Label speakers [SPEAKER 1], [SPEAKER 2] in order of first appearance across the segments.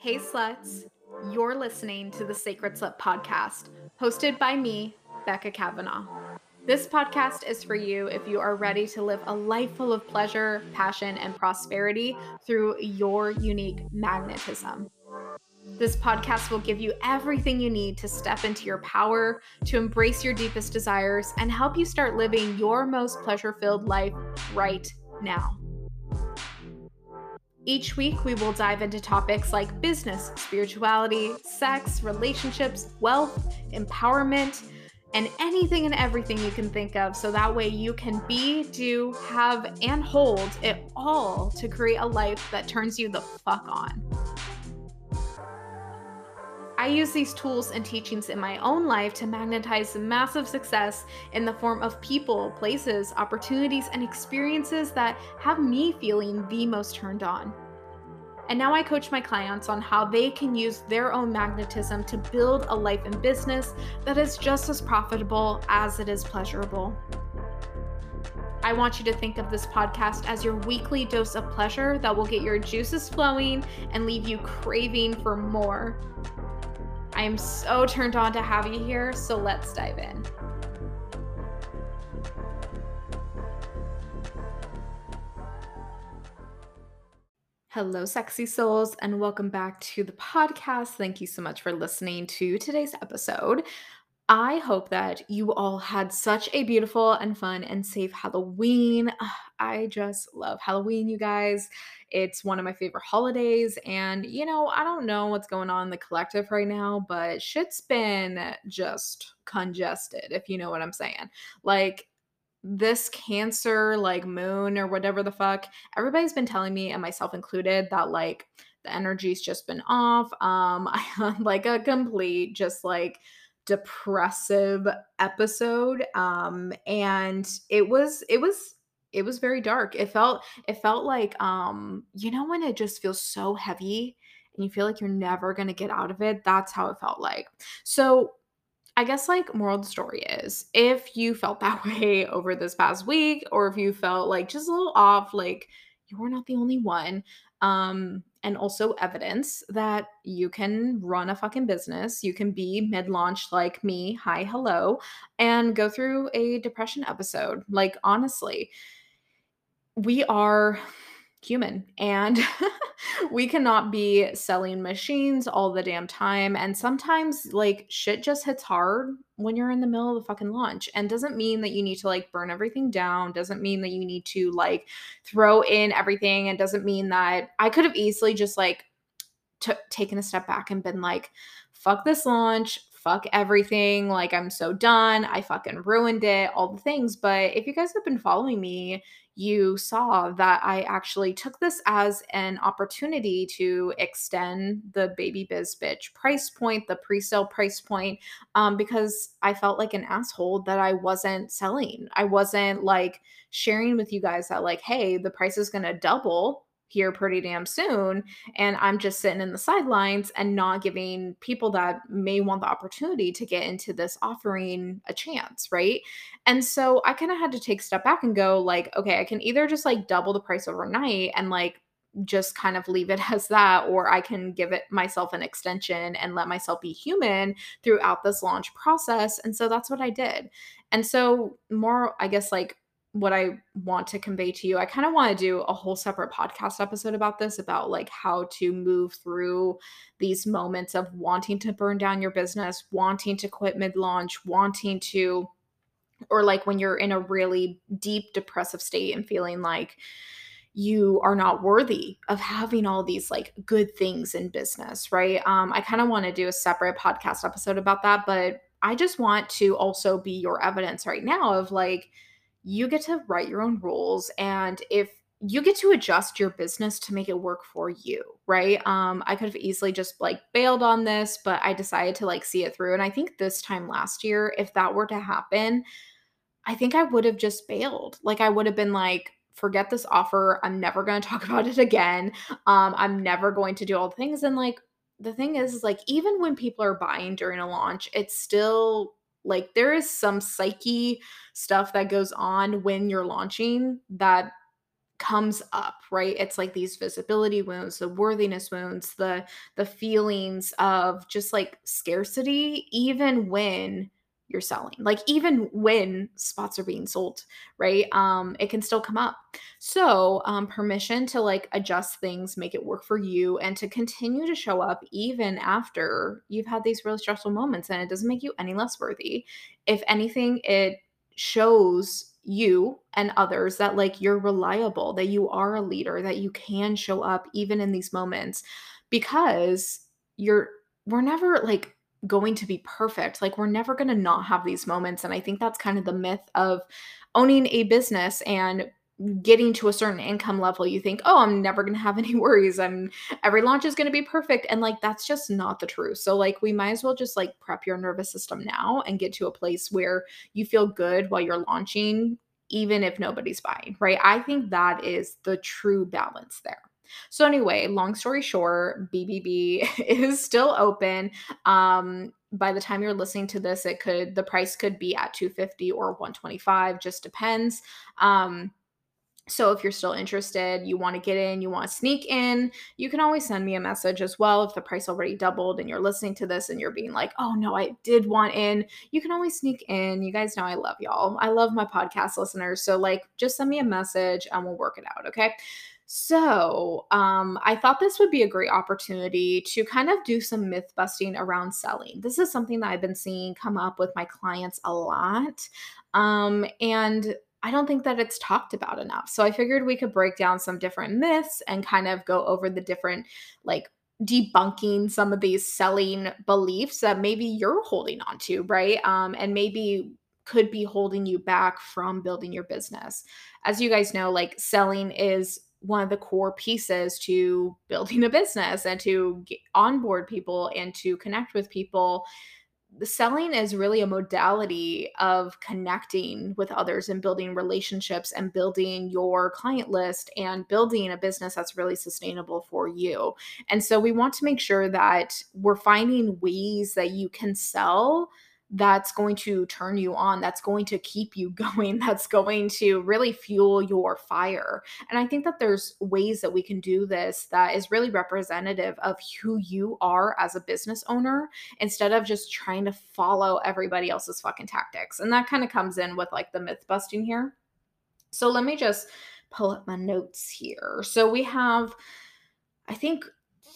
[SPEAKER 1] Hey, sluts. You're listening to the Sacred Slut podcast, hosted by me, Becca Kavanaugh. This podcast is for you if you are ready to live a life full of pleasure, passion, and prosperity through your unique magnetism. This podcast will give you everything you need to step into your power, to embrace your deepest desires, and help you start living your most pleasure filled life right now. Each week, we will dive into topics like business, spirituality, sex, relationships, wealth, empowerment, and anything and everything you can think of. So that way you can be, do, have, and hold it all to create a life that turns you the fuck on. I use these tools and teachings in my own life to magnetize massive success in the form of people, places, opportunities, and experiences that have me feeling the most turned on. And now I coach my clients on how they can use their own magnetism to build a life and business that is just as profitable as it is pleasurable. I want you to think of this podcast as your weekly dose of pleasure that will get your juices flowing and leave you craving for more. I am so turned on to have you here, so let's dive in. Hello, sexy souls, and welcome back to the podcast. Thank you so much for listening to today's episode. I hope that you all had such a beautiful and fun and safe Halloween. I just love Halloween, you guys. It's one of my favorite holidays. And, you know, I don't know what's going on in the collective right now, but shit's been just congested, if you know what I'm saying. Like, this cancer like moon or whatever the fuck everybody's been telling me and myself included that like the energy's just been off um i had like a complete just like depressive episode um and it was it was it was very dark. It felt it felt like um you know when it just feels so heavy and you feel like you're never going to get out of it. That's how it felt like. So I guess like moral story is if you felt that way over this past week or if you felt like just a little off like you are not the only one um and also evidence that you can run a fucking business you can be mid-launch like me hi hello and go through a depression episode. Like honestly we are human and we cannot be selling machines all the damn time and sometimes like shit just hits hard when you're in the middle of the fucking launch and doesn't mean that you need to like burn everything down doesn't mean that you need to like throw in everything and doesn't mean that i could have easily just like t- taken a step back and been like fuck this launch fuck everything. Like, I'm so done. I fucking ruined it, all the things. But if you guys have been following me, you saw that I actually took this as an opportunity to extend the baby biz bitch price point, the pre sale price point, um, because I felt like an asshole that I wasn't selling. I wasn't like sharing with you guys that, like, hey, the price is going to double here pretty damn soon and i'm just sitting in the sidelines and not giving people that may want the opportunity to get into this offering a chance right? And so i kind of had to take a step back and go like okay i can either just like double the price overnight and like just kind of leave it as that or i can give it myself an extension and let myself be human throughout this launch process and so that's what i did. And so more i guess like what I want to convey to you. I kind of want to do a whole separate podcast episode about this about like how to move through these moments of wanting to burn down your business, wanting to quit mid-launch, wanting to or like when you're in a really deep depressive state and feeling like you are not worthy of having all these like good things in business, right? Um I kind of want to do a separate podcast episode about that, but I just want to also be your evidence right now of like you get to write your own rules and if you get to adjust your business to make it work for you, right? Um, I could have easily just like bailed on this, but I decided to like see it through. And I think this time last year, if that were to happen, I think I would have just bailed. Like I would have been like, forget this offer. I'm never going to talk about it again. Um, I'm never going to do all the things. And like the thing is, is like even when people are buying during a launch, it's still like there is some psyche stuff that goes on when you're launching that comes up right? It's like these visibility wounds the worthiness wounds the the feelings of just like scarcity even when you're selling like even when spots are being sold right? Um it can still come up. So um permission to like adjust things make it work for you and to continue to show up even after you've had these really stressful moments and it doesn't make you any less worthy. If anything it shows you and others that like you're reliable, that you are a leader, that you can show up even in these moments because you're we're never like going to be perfect. Like we're never going to not have these moments and I think that's kind of the myth of owning a business and getting to a certain income level. You think oh i'm never going to have any worries i'm every launch is going to be perfect and like that's just not the truth. So like we might as well just like prep your nervous system now and get to a place where you feel good while you're launching even if nobody's buying right? I think that is the true balance there so anyway, long story short, BBB is still open. Um, by the time you're listening to this, it could the price could be at 250 or 125, just depends. Um, so if you're still interested, you want to get in, you want to sneak in, you can always send me a message as well if the price already doubled and you're listening to this and you're being like, "Oh no, I did want in." You can always sneak in. You guys know I love y'all. I love my podcast listeners. So like just send me a message and we'll work it out, okay? So, um, I thought this would be a great opportunity to kind of do some myth busting around selling. This is something that I've been seeing come up with my clients a lot. Um, and I don't think that it's talked about enough. So I figured we could break down some different myths and kind of go over the different, like, debunking some of these selling beliefs that maybe you're holding on to, right? Um, and maybe could be holding you back from building your business. As you guys know, like selling is one of the core pieces to building a business and to onboard people and to connect with people the selling is really a modality of connecting with others and building relationships and building your client list and building a business that's really sustainable for you. And so we want to make sure that we're finding ways that you can sell that's going to turn you on, that's going to keep you going, that's going to really fuel your fire. And I think that there's ways that we can do this that is really representative of who you are as a business owner instead of just trying to follow everybody else's fucking tactics. And that kind of comes in with like the myth busting here. So let me just pull up my notes here. So we have I think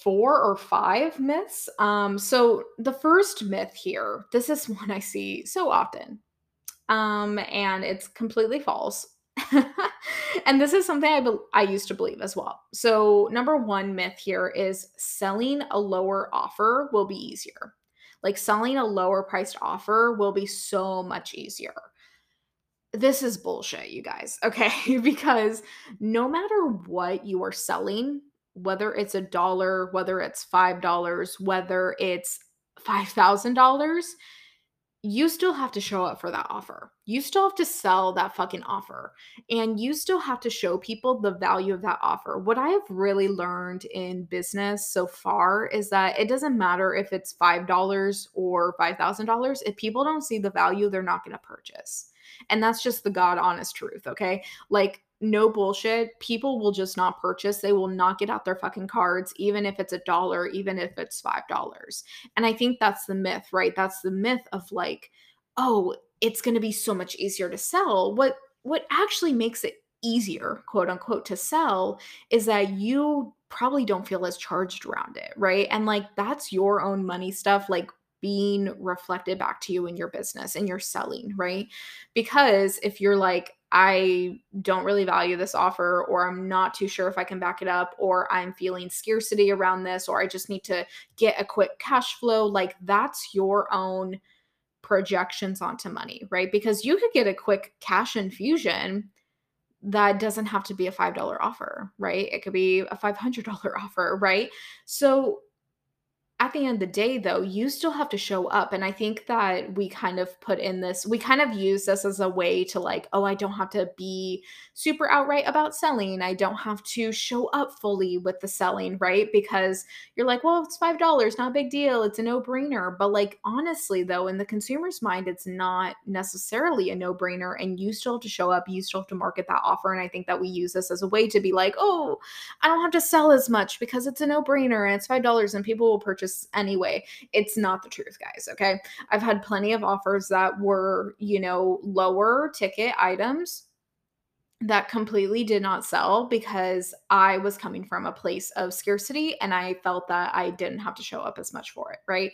[SPEAKER 1] four or five myths. Um, so the first myth here, this is one I see so often. Um, and it's completely false. and this is something I, be- I used to believe as well. So, number one myth here is selling a lower offer will be easier. Like, selling a lower priced offer will be so much easier. This is bullshit, you guys, okay? because no matter what you are selling, whether it's a dollar, whether it's $5, whether it's $5,000, you still have to show up for that offer. You still have to sell that fucking offer. And you still have to show people the value of that offer. What I have really learned in business so far is that it doesn't matter if it's $5 or $5,000. If people don't see the value, they're not going to purchase. And that's just the God honest truth. Okay. Like, no bullshit. People will just not purchase. They will not get out their fucking cards, even if it's a dollar, even if it's five dollars. And I think that's the myth, right? That's the myth of like, oh, it's going to be so much easier to sell. What what actually makes it easier, quote unquote, to sell is that you probably don't feel as charged around it, right? And like that's your own money stuff. Like being reflected back to you in your business and your selling, right? Because if you're like, I don't really value this offer, or I'm not too sure if I can back it up, or I'm feeling scarcity around this, or I just need to get a quick cash flow, like that's your own projections onto money, right? Because you could get a quick cash infusion that doesn't have to be a $5 offer, right? It could be a $500 offer, right? So at the end of the day, though, you still have to show up. And I think that we kind of put in this, we kind of use this as a way to like, oh, I don't have to be super outright about selling. I don't have to show up fully with the selling, right? Because you're like, well, it's $5, not a big deal. It's a no brainer. But like, honestly, though, in the consumer's mind, it's not necessarily a no brainer. And you still have to show up. You still have to market that offer. And I think that we use this as a way to be like, oh, I don't have to sell as much because it's a no brainer and it's $5 and people will purchase anyway. It's not the truth, guys. Okay. I've had plenty of offers that were, you know, lower ticket items that completely did not sell because I was coming from a place of scarcity and I felt that I didn't have to show up as much for it, right?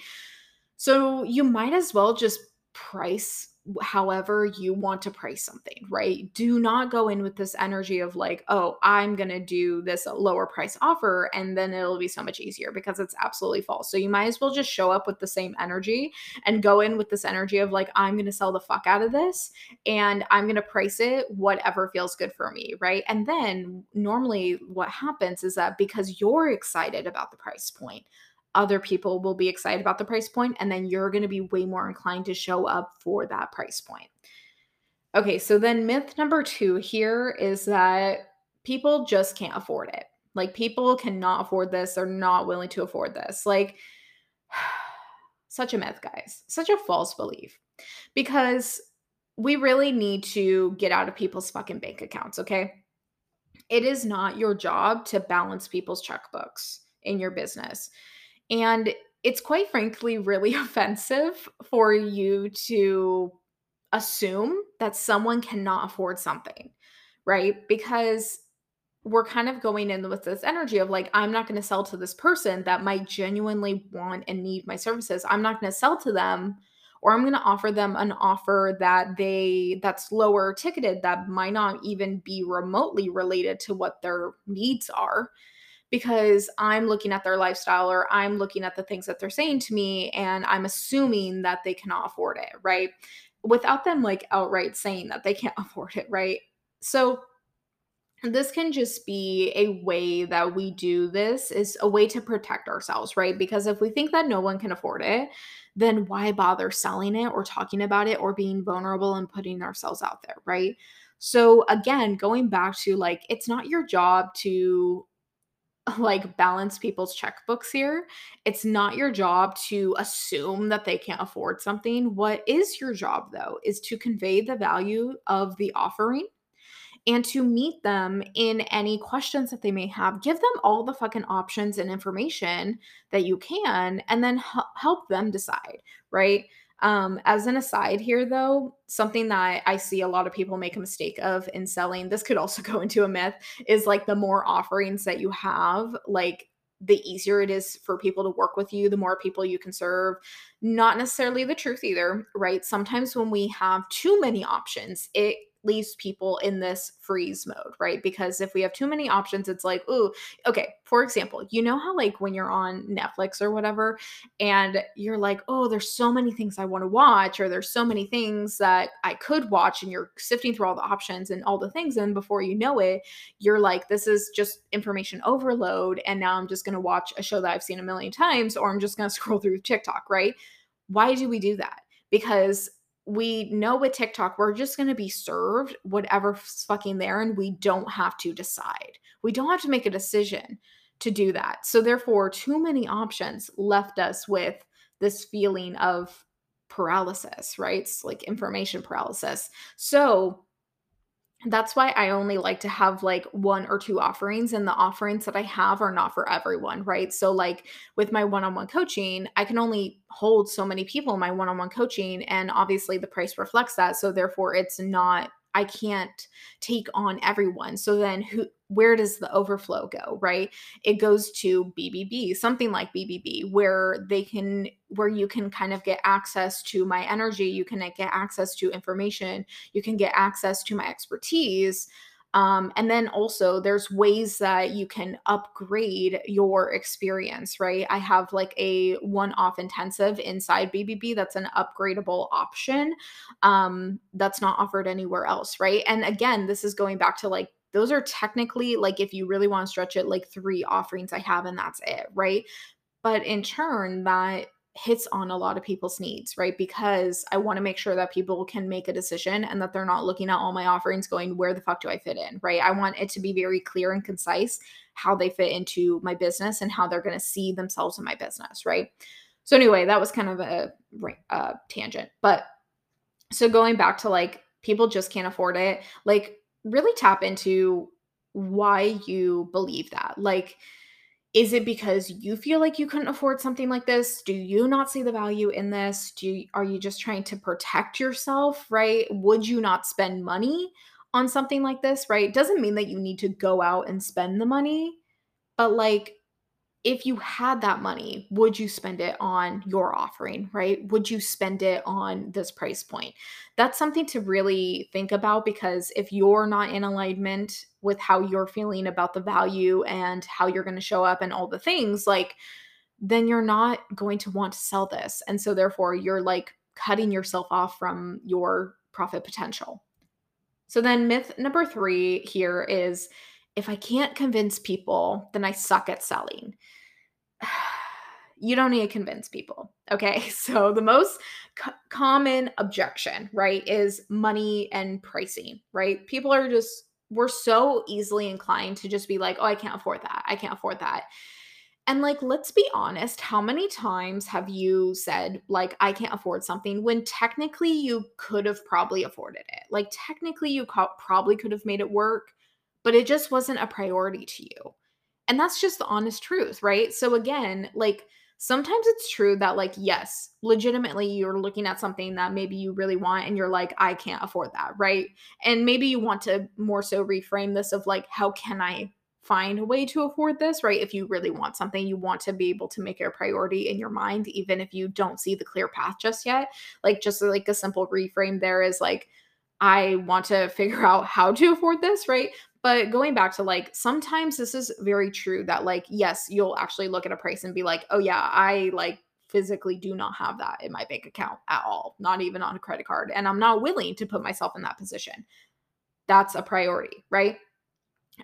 [SPEAKER 1] So you might as well just price however you want to price something, right? Do not go in with this energy of like, oh, I'm going to do this uh, lower price offer and then it'll be so much easier because it's absolutely false. So you might as well just show up with the same energy and go in with this energy of like, I'm going to sell the fuck out of this and I'm going to price it whatever feels good for me, right? And then normally what happens is that because you're excited about the price point, other people will be excited about the price point and then you're going to be way more inclined to show up for that price point. Okay, so then myth number 2 here is that people just can't afford it. Like people cannot afford this, they're not willing to afford this. Like such a myth, guys. Such a false belief. Because we really need to get out of people's fucking bank accounts, okay? It is not your job to balance people's checkbooks in your business. And it's quite frankly really offensive for you to assume that someone cannot afford something, right? Because we're kind of going in with this energy of like, I'm not going to sell to this person that might genuinely want and need my services. I'm not going to sell to them or I'm going to offer them an offer that they that's lower ticketed that might not even be remotely related to what their needs are because I'm looking at their lifestyle or I'm looking at the things that they're saying to me and I'm assuming that they cannot afford it, right? Without them like outright saying that they can't afford it, right? So this can just be a way that we do this is a way to protect ourselves, right? Because if we think that no one can afford it, then why bother selling it or talking about it or being vulnerable and putting ourselves out there, right? So again, going back to like it's not your job to like balance people's checkbooks here. It's not your job to assume that they can't afford something. What is your job though is to convey the value of the offering and to meet them in any questions that they may have. Give them all the fucking options and information that you can and then help them decide, right? Um, as an aside here, though, something that I see a lot of people make a mistake of in selling, this could also go into a myth, is like the more offerings that you have, like the easier it is for people to work with you, the more people you can serve. Not necessarily the truth either, right? Sometimes when we have too many options, it leaves people in this freeze mode, right? Because if we have too many options, it's like, ooh, okay, for example, you know how like when you're on Netflix or whatever, and you're like, oh, there's so many things I want to watch, or there's so many things that I could watch, and you're sifting through all the options and all the things, and before you know it, you're like, this is just information overload, and now I'm just gonna watch a show that I've seen a million times, or I'm just gonna scroll through TikTok, right? Why do we do that? Because we know with TikTok, we're just going to be served whatever's fucking there and we don't have to decide. We don't have to make a decision to do that. So, therefore, too many options left us with this feeling of paralysis, right? It's like information paralysis. So, that's why I only like to have like one or two offerings, and the offerings that I have are not for everyone, right? So, like with my one on one coaching, I can only hold so many people in my one on one coaching, and obviously the price reflects that. So, therefore, it's not I can't take on everyone. So then who where does the overflow go, right? It goes to BBB, something like BBB where they can where you can kind of get access to my energy, you can get access to information, you can get access to my expertise um, and then also, there's ways that you can upgrade your experience, right? I have like a one off intensive inside BBB that's an upgradable option um, that's not offered anywhere else, right? And again, this is going back to like, those are technically like if you really want to stretch it like three offerings I have and that's it, right? But in turn, that hits on a lot of people's needs, right? Because I want to make sure that people can make a decision and that they're not looking at all my offerings going, where the fuck do I fit in, right? I want it to be very clear and concise how they fit into my business and how they're going to see themselves in my business, right? So, anyway, that was kind of a, a tangent. But so going back to like, people just can't afford it, like, really tap into why you believe that. Like, is it because you feel like you couldn't afford something like this? Do you not see the value in this? Do you, are you just trying to protect yourself, right? Would you not spend money on something like this, right? Doesn't mean that you need to go out and spend the money, but like if you had that money, would you spend it on your offering, right? Would you spend it on this price point? That's something to really think about because if you're not in alignment with how you're feeling about the value and how you're going to show up and all the things, like, then you're not going to want to sell this. And so, therefore, you're like cutting yourself off from your profit potential. So, then myth number three here is if I can't convince people, then I suck at selling. you don't need to convince people. Okay. So the most c- common objection, right, is money and pricing, right? People are just, we're so easily inclined to just be like, oh, I can't afford that. I can't afford that. And like, let's be honest, how many times have you said, like, I can't afford something when technically you could have probably afforded it? Like, technically you co- probably could have made it work but it just wasn't a priority to you. And that's just the honest truth, right? So again, like sometimes it's true that like yes, legitimately you're looking at something that maybe you really want and you're like I can't afford that, right? And maybe you want to more so reframe this of like how can I find a way to afford this, right? If you really want something, you want to be able to make it a priority in your mind even if you don't see the clear path just yet. Like just like a simple reframe there is like I want to figure out how to afford this, right? But going back to like, sometimes this is very true that, like, yes, you'll actually look at a price and be like, oh, yeah, I like physically do not have that in my bank account at all, not even on a credit card. And I'm not willing to put myself in that position. That's a priority, right?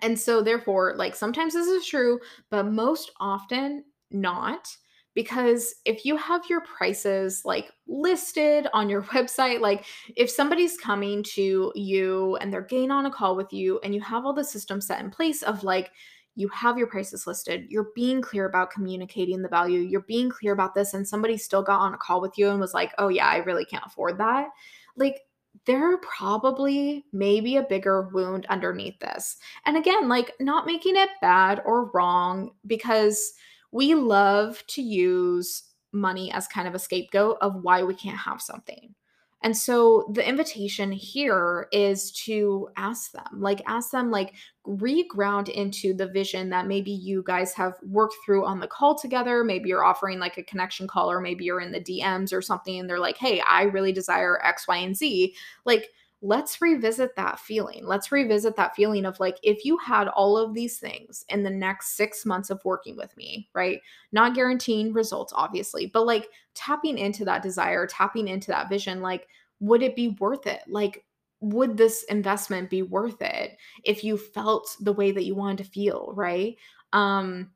[SPEAKER 1] And so, therefore, like, sometimes this is true, but most often not because if you have your prices like listed on your website like if somebody's coming to you and they're getting on a call with you and you have all the systems set in place of like you have your prices listed you're being clear about communicating the value you're being clear about this and somebody still got on a call with you and was like oh yeah i really can't afford that like there probably maybe a bigger wound underneath this. And again like not making it bad or wrong because we love to use money as kind of a scapegoat of why we can't have something. And so the invitation here is to ask them, like, ask them, like, reground into the vision that maybe you guys have worked through on the call together. Maybe you're offering like a connection call, or maybe you're in the DMs or something, and they're like, hey, I really desire X, Y, and Z. Like, let's revisit that feeling. Let's revisit that feeling of like, if you had all of these things in the next six months of working with me, right? Not guaranteeing results, obviously, but like tapping into that desire, tapping into that vision, like, would it be worth it? Like, would this investment be worth it if you felt the way that you wanted to feel, right? Um,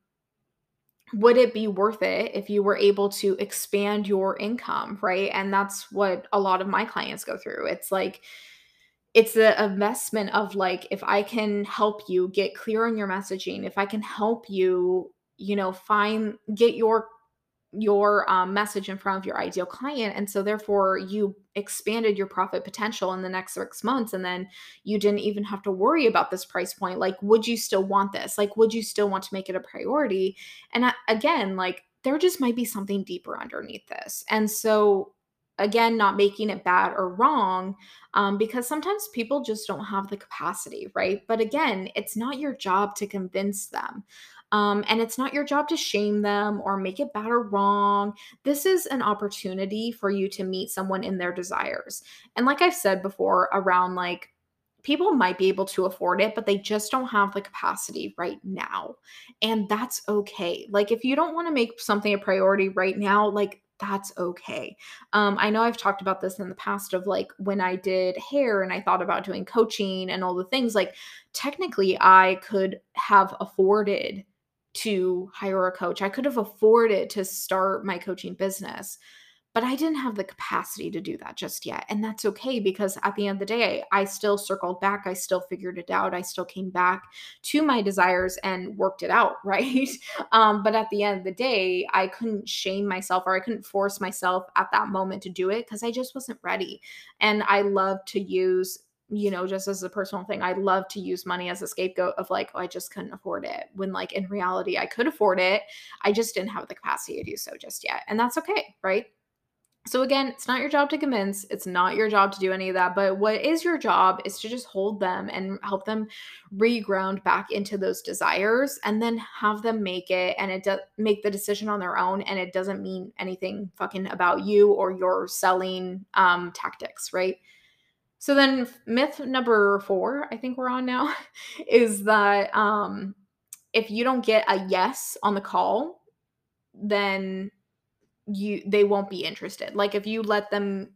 [SPEAKER 1] would it be worth it if you were able to expand your income, right? And that's what a lot of my clients go through. It's like, it's the investment of like if i can help you get clear on your messaging if i can help you you know find get your your um, message in front of your ideal client and so therefore you expanded your profit potential in the next six months and then you didn't even have to worry about this price point like would you still want this? Like would you still want to make it a priority? And again like there just might be something deeper underneath this. And so again not making it bad or wrong um, because sometimes people just don't have the capacity right but again it's not your job to convince them um, and it's not your job to shame them or make it bad or wrong. This is an opportunity for you to meet someone in their desires. And like I've said before, around like people might be able to afford it, but they just don't have the capacity right now. And that's okay. Like, if you don't want to make something a priority right now, like, that's okay. Um, I know I've talked about this in the past of like when I did hair and I thought about doing coaching and all the things, like technically I could have afforded to hire a coach. I could have afforded to start my coaching business. But I didn't have the capacity to do that just yet. And that's okay because at the end of the day, I still circled back. I still figured it out. I still came back to my desires and worked it out, right? Um, but at the end of the day, I couldn't shame myself or I couldn't force myself at that moment to do it because I just wasn't ready. And I love to use you know, just as a personal thing, I love to use money as a scapegoat of like, oh, I just couldn't afford it. When like in reality, I could afford it. I just didn't have the capacity to do so just yet. And that's okay, right? So again, it's not your job to convince, it's not your job to do any of that, but what is your job is to just hold them and help them reground back into those desires and then have them make it and it does make the decision on their own and it doesn't mean anything fucking about you or your selling um tactics, right? So then myth number 4, I think we're on now, is that um if you don't get a yes on the call, then you they won't be interested. Like if you let them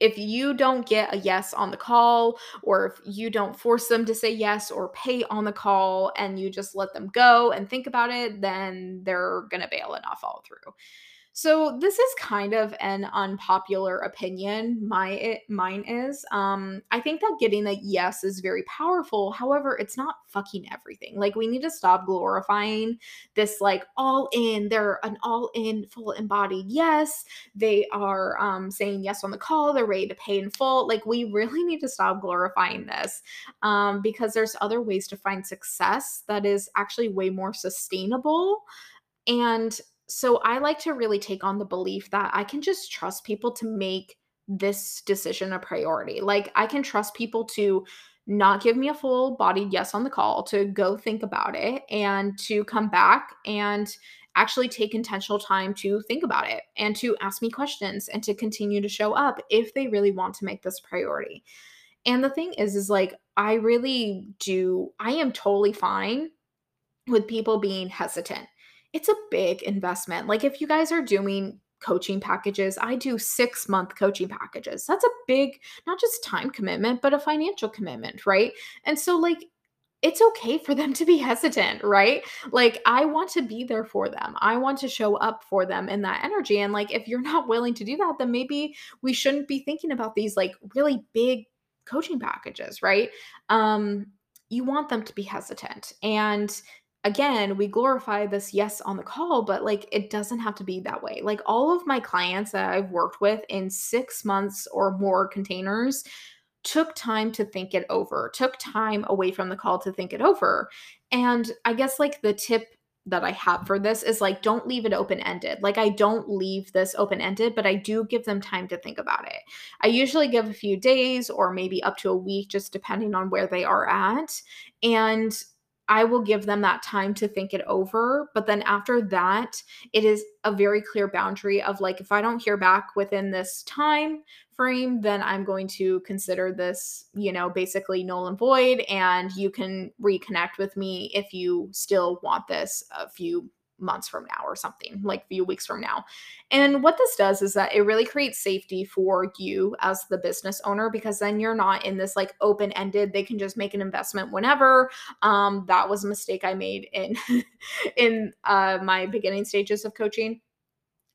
[SPEAKER 1] if you don't get a yes on the call or if you don't force them to say yes or pay on the call and you just let them go and think about it, then they're going to bail and not follow through. So this is kind of an unpopular opinion. My it, mine is. Um, I think that getting a yes is very powerful. However, it's not fucking everything. Like we need to stop glorifying this like all in. They're an all in, full embodied yes. They are um, saying yes on the call. They're ready to pay in full. Like we really need to stop glorifying this um, because there's other ways to find success that is actually way more sustainable and so I like to really take on the belief that I can just trust people to make this decision a priority. Like I can trust people to not give me a full bodied yes on the call, to go think about it and to come back and actually take intentional time to think about it and to ask me questions and to continue to show up if they really want to make this priority. And the thing is is like I really do I am totally fine with people being hesitant it's a big investment. Like if you guys are doing coaching packages, I do 6 month coaching packages. That's a big not just time commitment, but a financial commitment, right? And so like it's okay for them to be hesitant, right? Like, I want to be there for them. I want to show up for them in that energy. And, like, if you're not willing to do that, then maybe we shouldn't be thinking about these, like, really big coaching packages, right? Um, you want them to be hesitant. And again, we glorify this yes on the call, but like it doesn't have to be that way. Like all of my clients that I've worked with in six months or more containers took time to think it over, took time away from the call to think it over. And I guess like the tip that I have for this is like don't leave it open ended. Like I don't leave this open ended, but I do give them time to think about it. I usually give a few days or maybe up to a week just depending on where they are at. And I will give them that time to think it over. But then after that, it is a very clear boundary of like, if I don't hear back within this time frame, then I'm going to consider this, you know, basically null and void. And you can reconnect with me if you still want this a few months from now or something, like few weeks from now. And what this does is that it really creates safety for you as the business owner because then you're not in this like open ended, they can just make an investment whenever. Um, that was a mistake I made in in uh, my beginning stages of coaching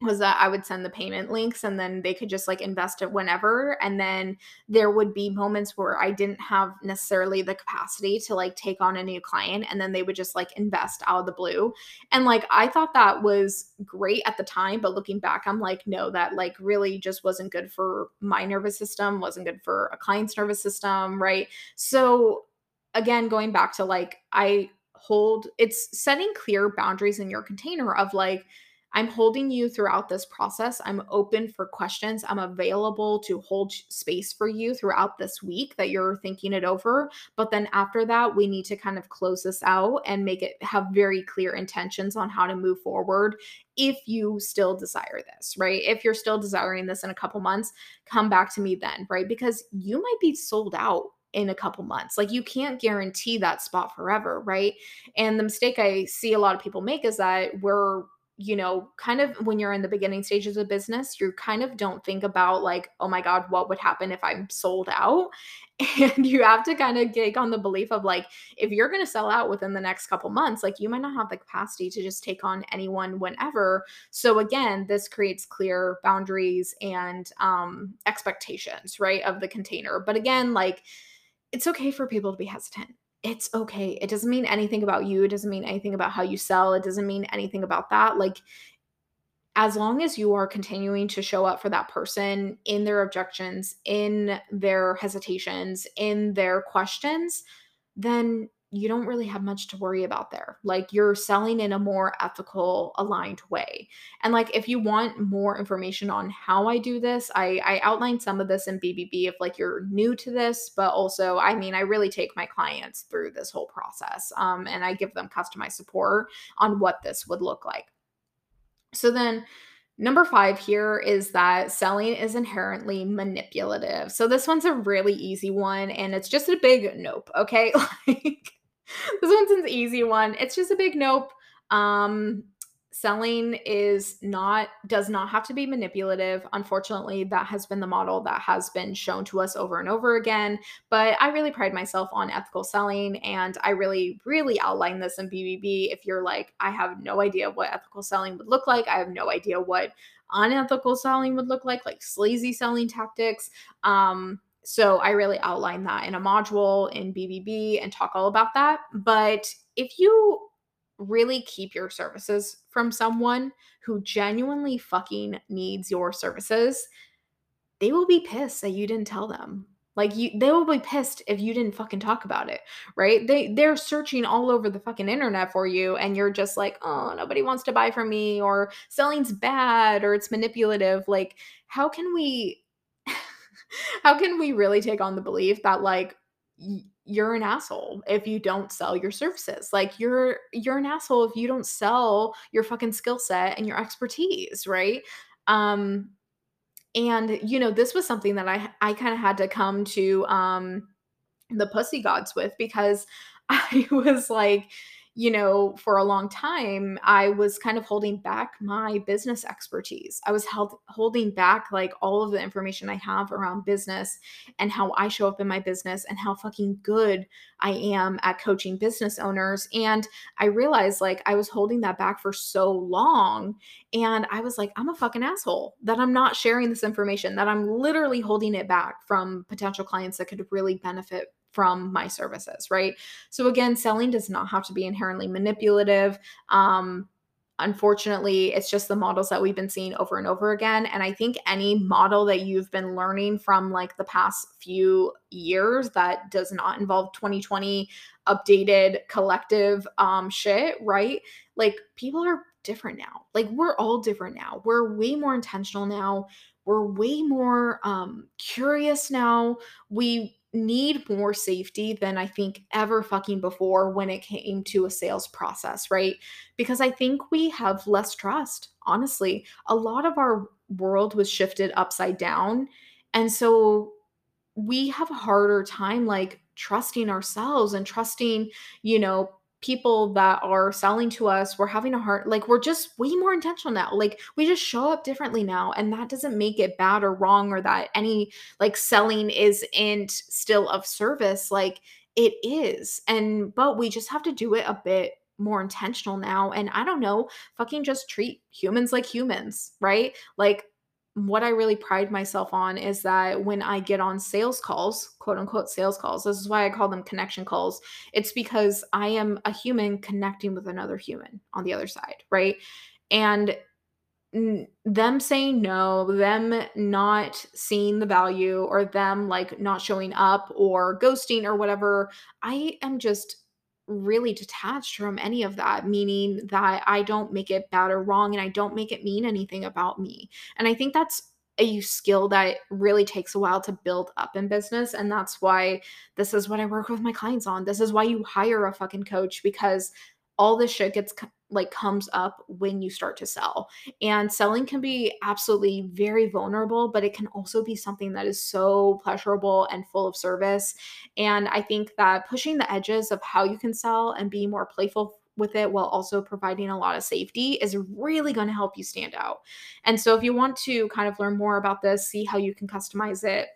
[SPEAKER 1] was that I would send the payment links and then they could just like invest it whenever. And then there would be moments where I didn't have necessarily the capacity to like take on a new client and then they would just like invest out of the blue. And like I thought that was great at the time, but looking back, I'm like, no, that like really just wasn't good for my nervous system, wasn't good for a client's nervous system. Right. So again, going back to like, I hold it's setting clear boundaries in your container of like, I'm holding you throughout this process. I'm open for questions. I'm available to hold space for you throughout this week that you're thinking it over. But then after that, we need to kind of close this out and make it have very clear intentions on how to move forward if you still desire this, right? If you're still desiring this in a couple months, come back to me then, right? Because you might be sold out in a couple months. Like you can't guarantee that spot forever, right? And the mistake I see a lot of people make is that we're you know, kind of when you're in the beginning stages of business, you kind of don't think about like, oh my God, what would happen if I'm sold out? And you have to kind of take on the belief of like, if you're going to sell out within the next couple months, like you might not have the capacity to just take on anyone whenever. So again, this creates clear boundaries and um, expectations, right, of the container. But again, like, it's okay for people to be hesitant it's okay. It doesn't mean anything about you. It doesn't mean anything about how you sell. It doesn't mean anything about that. Like, as long as you are continuing to show up for that person in their objections, in their hesitations, in their questions, then you don't really have much to worry about there. Like you're selling in a more ethical, aligned way. And like if you want more information on how I do this, I I outlined some of this in BBB if like you're new to this, but also I mean I really take my clients through this whole process. Um and I give them customized support on what this would look like. So then Number five here is that selling is inherently manipulative. So this one's a really easy one and it's just a big nope, okay? Like this one's an easy one. It's just a big nope. Um, selling is not does not have to be manipulative. Unfortunately that has been the model that has been shown to us over and over again. But i really pride myself on ethical selling and i really really outline this in bbb if you're like i have no idea what ethical selling would look like. I have no idea what unethical selling would look like like sleazy selling tactics. Um so I really outline that in a module in BBB and talk all about that. But if you really keep your services from someone who genuinely fucking needs your services, they will be pissed that you didn't tell them. Like you they will be pissed if you didn't fucking talk about it, right? They they're searching all over the fucking internet for you and you're just like, "Oh, nobody wants to buy from me or selling's bad or it's manipulative." Like how can we how can we really take on the belief that like y- you're an asshole if you don't sell your services? Like you're you're an asshole if you don't sell your fucking skill set and your expertise right? Um and you know this was something that i i kind of had to come to um the pussy gods with because i was like you know, for a long time, I was kind of holding back my business expertise. I was held, holding back like all of the information I have around business and how I show up in my business and how fucking good I am at coaching business owners. And I realized like I was holding that back for so long. And I was like, I'm a fucking asshole that I'm not sharing this information, that I'm literally holding it back from potential clients that could really benefit from my services, right? So again, selling does not have to be inherently manipulative. Um, unfortunately, it's just the models that we've been seeing over and over again. And I think any model that you've been learning from like the past few years that does not involve 2020 updated collective um shit, right? Like people are different now. Like we're all different now. We're way more intentional now. We're way more um curious now. We need more safety than I think ever fucking before when it came to a sales process, right? Because I think we have less trust, honestly. A lot of our world was shifted upside down. And so we have a harder time like trusting ourselves and trusting, you know, people that are selling to us we're having a hard like we're just way more intentional now like we just show up differently now and that doesn't make it bad or wrong or that any like selling isn't still of service like it is and but we just have to do it a bit more intentional now and i don't know fucking just treat humans like humans right? Like what I really pride myself on is that when I get on sales calls, quote unquote sales calls, this is why I call them connection calls. It's because I am a human connecting with another human on the other side, right? And them saying no, them not seeing the value, or them like not showing up or ghosting or whatever, I am just really detached from any of that, meaning that I don't make it bad or wrong and I don't make it mean anything about me. And I think that's a skill that really takes a while to build up in business. And that's why this is what I work with my clients on. This is why you hire a fucking coach because all this shit gets like comes up when you start to sell. And selling can be absolutely very vulnerable, but it can also be something that is so pleasurable and full of service. And I think that pushing the edges of how you can sell and be more playful with it while also providing a lot of safety is really going to help you stand out. And so if you want to kind of learn more about this, see how you can customize it,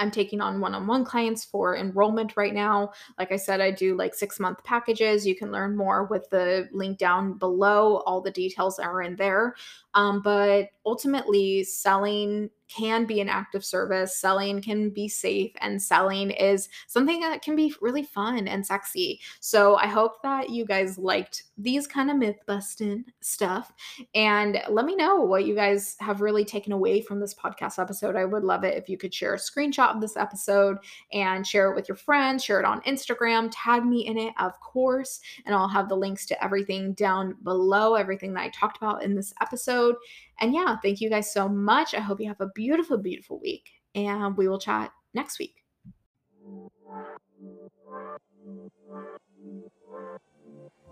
[SPEAKER 1] I'm taking on one on one clients for enrollment right now. Like I said, I do like six month packages. You can learn more with the link down below. All the details are in there. Um, but ultimately, selling can be an active service, selling can be safe, and selling is something that can be really fun and sexy. So I hope that you guys liked these kind of myth busting stuff. And let me know what you guys have really taken away from this podcast episode. I would love it if you could share a screenshot of this episode and share it with your friends, share it on Instagram, tag me in it, of course. And I'll have the links to everything down below, everything that I talked about in this episode. And yeah, thank you guys so much. I hope you have a beautiful, beautiful week, and we will chat next week.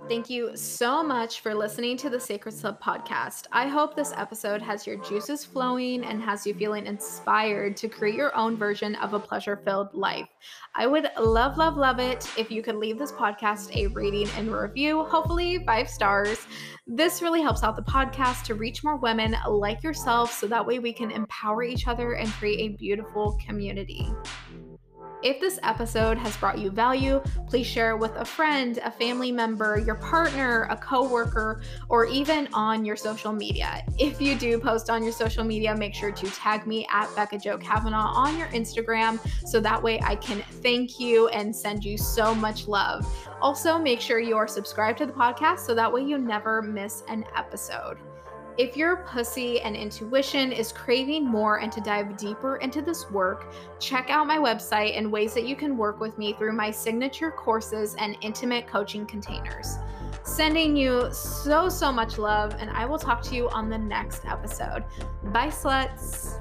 [SPEAKER 1] Thank you so much for listening to the Sacred Slut podcast. I hope this episode has your juices flowing and has you feeling inspired to create your own version of a pleasure filled life. I would love, love, love it if you could leave this podcast a rating and review, hopefully five stars. This really helps out the podcast to reach more women like yourself so that way we can empower each other and create a beautiful community. If this episode has brought you value, please share it with a friend, a family member, your partner, a coworker, or even on your social media. If you do post on your social media, make sure to tag me at Becca Jo Kavanaugh on your Instagram so that way I can thank you and send you so much love. Also, make sure you are subscribed to the podcast so that way you never miss an episode. If your pussy and intuition is craving more and to dive deeper into this work, check out my website and ways that you can work with me through my signature courses and intimate coaching containers. Sending you so, so much love, and I will talk to you on the next episode. Bye, sluts.